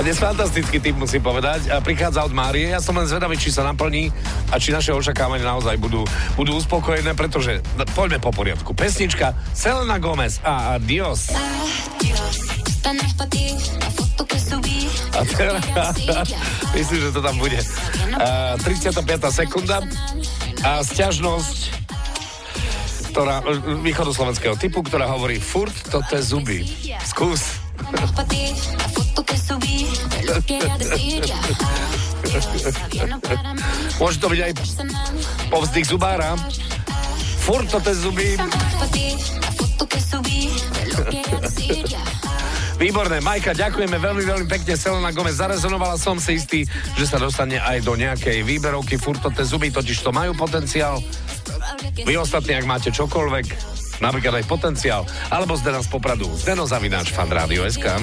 Dnes fantastický typ musím povedať. A prichádza od Márie. Ja som len zvedavý, či sa naplní a či naše očakávania naozaj budú, budú uspokojené, pretože no, poďme po poriadku. Pesnička Selena Gomez a Dios. A teraz, myslím, že to tam bude. Uh, 35. sekunda a sťažnosť ktorá, východoslovenského typu, ktorá hovorí furt to te zuby. Skús. Môže to byť aj povzdych zubára. Furt to te zuby. Výborné, Majka, ďakujeme veľmi, veľmi pekne. Selena Gomez, zarezonovala som si istý, že sa dostane aj do nejakej výberovky. Furt to te zuby, totiž to majú potenciál. Vy ostatní, ak máte čokoľvek, napríklad aj potenciál, alebo Zdena z Popradu. Zdeno Zavináč, fan Rádio SK.